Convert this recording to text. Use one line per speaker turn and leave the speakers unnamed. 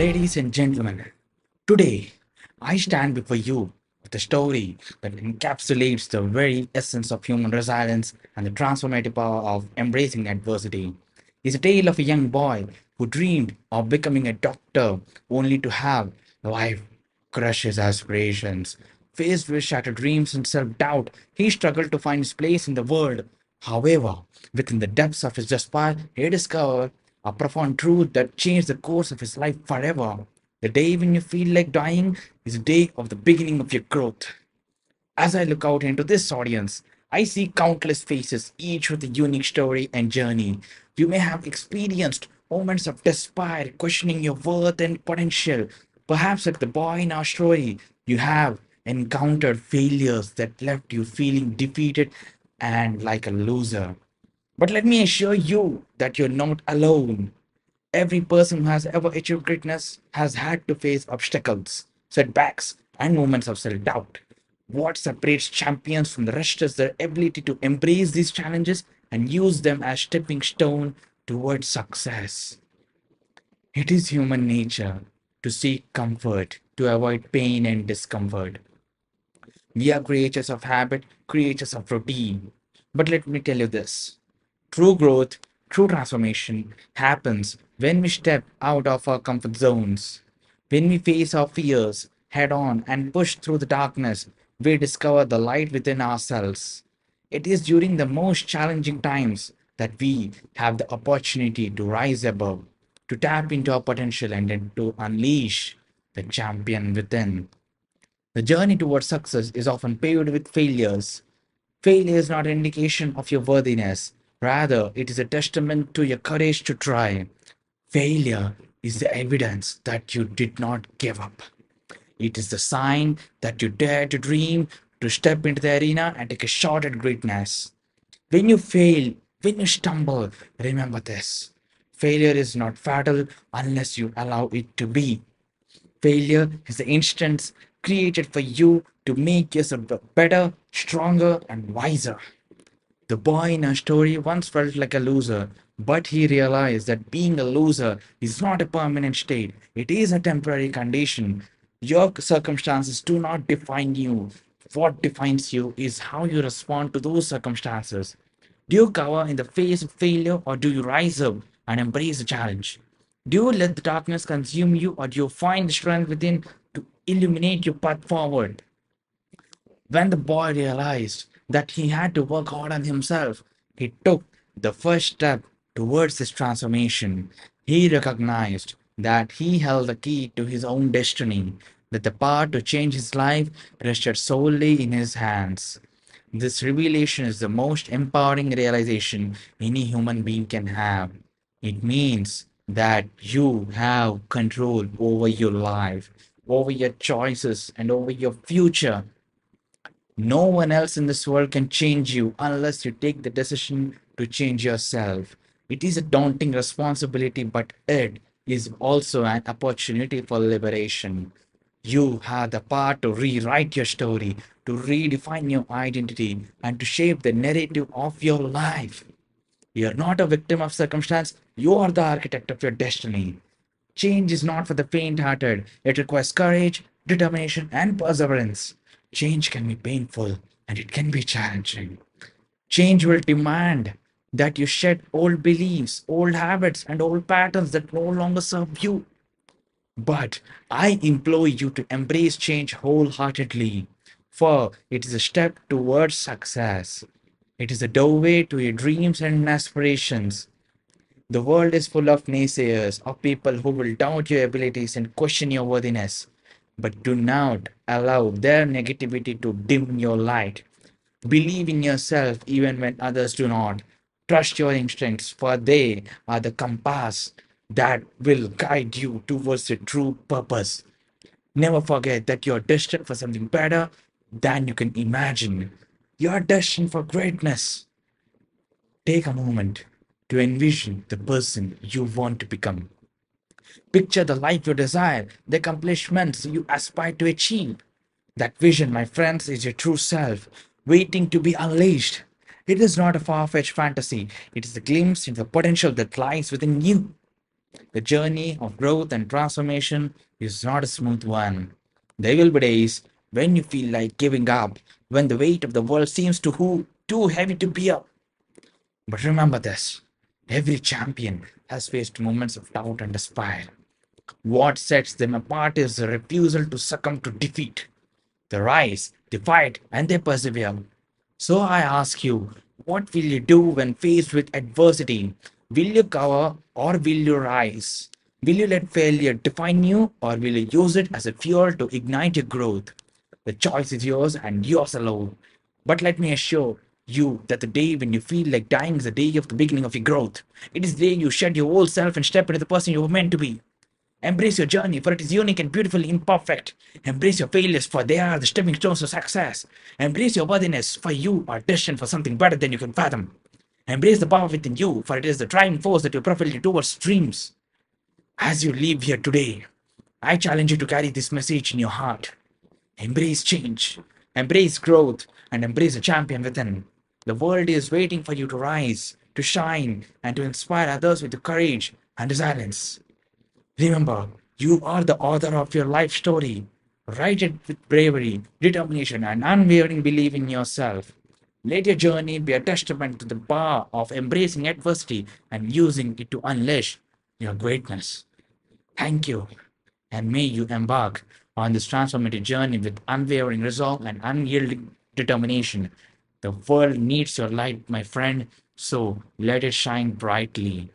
Ladies and gentlemen, today I stand before you with a story that encapsulates the very essence of human resilience and the transformative power of embracing adversity. It's a tale of a young boy who dreamed of becoming a doctor only to have life crush his aspirations. Faced with shattered dreams and self doubt, he struggled to find his place in the world. However, within the depths of his despair, he discovered a profound truth that changed the course of his life forever. The day when you feel like dying is the day of the beginning of your growth. As I look out into this audience, I see countless faces, each with a unique story and journey. You may have experienced moments of despair, questioning your worth and potential. Perhaps, like the boy in our story, you have encountered failures that left you feeling defeated and like a loser. But let me assure you that you're not alone. Every person who has ever achieved greatness has had to face obstacles, setbacks, and moments of self doubt. What separates champions from the rest is their ability to embrace these challenges and use them as stepping stone towards success. It is human nature to seek comfort, to avoid pain and discomfort. We are creatures of habit, creatures of routine. But let me tell you this true growth, true transformation happens when we step out of our comfort zones. When we face our fears head on and push through the darkness, we discover the light within ourselves. It is during the most challenging times that we have the opportunity to rise above, to tap into our potential, and then to unleash the champion within. The journey towards success is often paved with failures. Failure is not an indication of your worthiness, rather, it is a testament to your courage to try. Failure is the evidence that you did not give up. It is the sign that you dare to dream, to step into the arena and take a shot at greatness. When you fail, when you stumble, remember this. Failure is not fatal unless you allow it to be. Failure is the instance created for you to make yourself better, stronger, and wiser. The boy in our story once felt like a loser, but he realized that being a loser is not a permanent state, it is a temporary condition. Your circumstances do not define you. What defines you is how you respond to those circumstances. Do you cower in the face of failure or do you rise up and embrace the challenge? Do you let the darkness consume you or do you find the strength within to illuminate your path forward? When the boy realized that he had to work hard on himself, he took the first step towards this transformation. He recognized that he held the key to his own destiny, that the power to change his life rested solely in his hands. This revelation is the most empowering realization any human being can have. It means that you have control over your life, over your choices, and over your future. No one else in this world can change you unless you take the decision to change yourself. It is a daunting responsibility, but it is also an opportunity for liberation. You have the power to rewrite your story, to redefine your identity, and to shape the narrative of your life. You're not a victim of circumstance, you are the architect of your destiny. Change is not for the faint hearted, it requires courage, determination, and perseverance. Change can be painful and it can be challenging. Change will demand that you shed old beliefs, old habits, and old patterns that no longer serve you. But I implore you to embrace change wholeheartedly, for it is a step towards success. It is a doorway to your dreams and aspirations. The world is full of naysayers, of people who will doubt your abilities and question your worthiness. But do not allow their negativity to dim your light. Believe in yourself even when others do not. Trust your instincts, for they are the compass that will guide you towards your true purpose. Never forget that you're destined for something better than you can imagine. You're destined for greatness. Take a moment to envision the person you want to become. Picture the life you desire, the accomplishments you aspire to achieve. That vision, my friends, is your true self, waiting to be unleashed. It is not a far fetched fantasy, it is a glimpse into the potential that lies within you. The journey of growth and transformation is not a smooth one. There will be days when you feel like giving up, when the weight of the world seems too, too heavy to bear. But remember this every champion has faced moments of doubt and despair. What sets them apart is the refusal to succumb to defeat. They rise, they fight, and they persevere. So I ask you, what will you do when faced with adversity? Will you cover or will you rise? Will you let failure define you or will you use it as a fuel to ignite your growth? The choice is yours and yours alone. But let me assure you that the day when you feel like dying is the day of the beginning of your growth. It is the day you shed your old self and step into the person you were meant to be. Embrace your journey, for it is unique and beautifully imperfect. Embrace your failures, for they are the stepping stones to success. Embrace your worthiness, for you are destined for something better than you can fathom. Embrace the power within you, for it is the driving force that will propel you towards dreams. As you leave here today, I challenge you to carry this message in your heart. Embrace change, embrace growth, and embrace the champion within. The world is waiting for you to rise, to shine, and to inspire others with courage and resilience. Remember, you are the author of your life story. Write it with bravery, determination, and unwavering belief in yourself. Let your journey be a testament to the power of embracing adversity and using it to unleash your greatness. Thank you, and may you embark on this transformative journey with unwavering resolve and unyielding determination. The world needs your light, my friend, so let it shine brightly.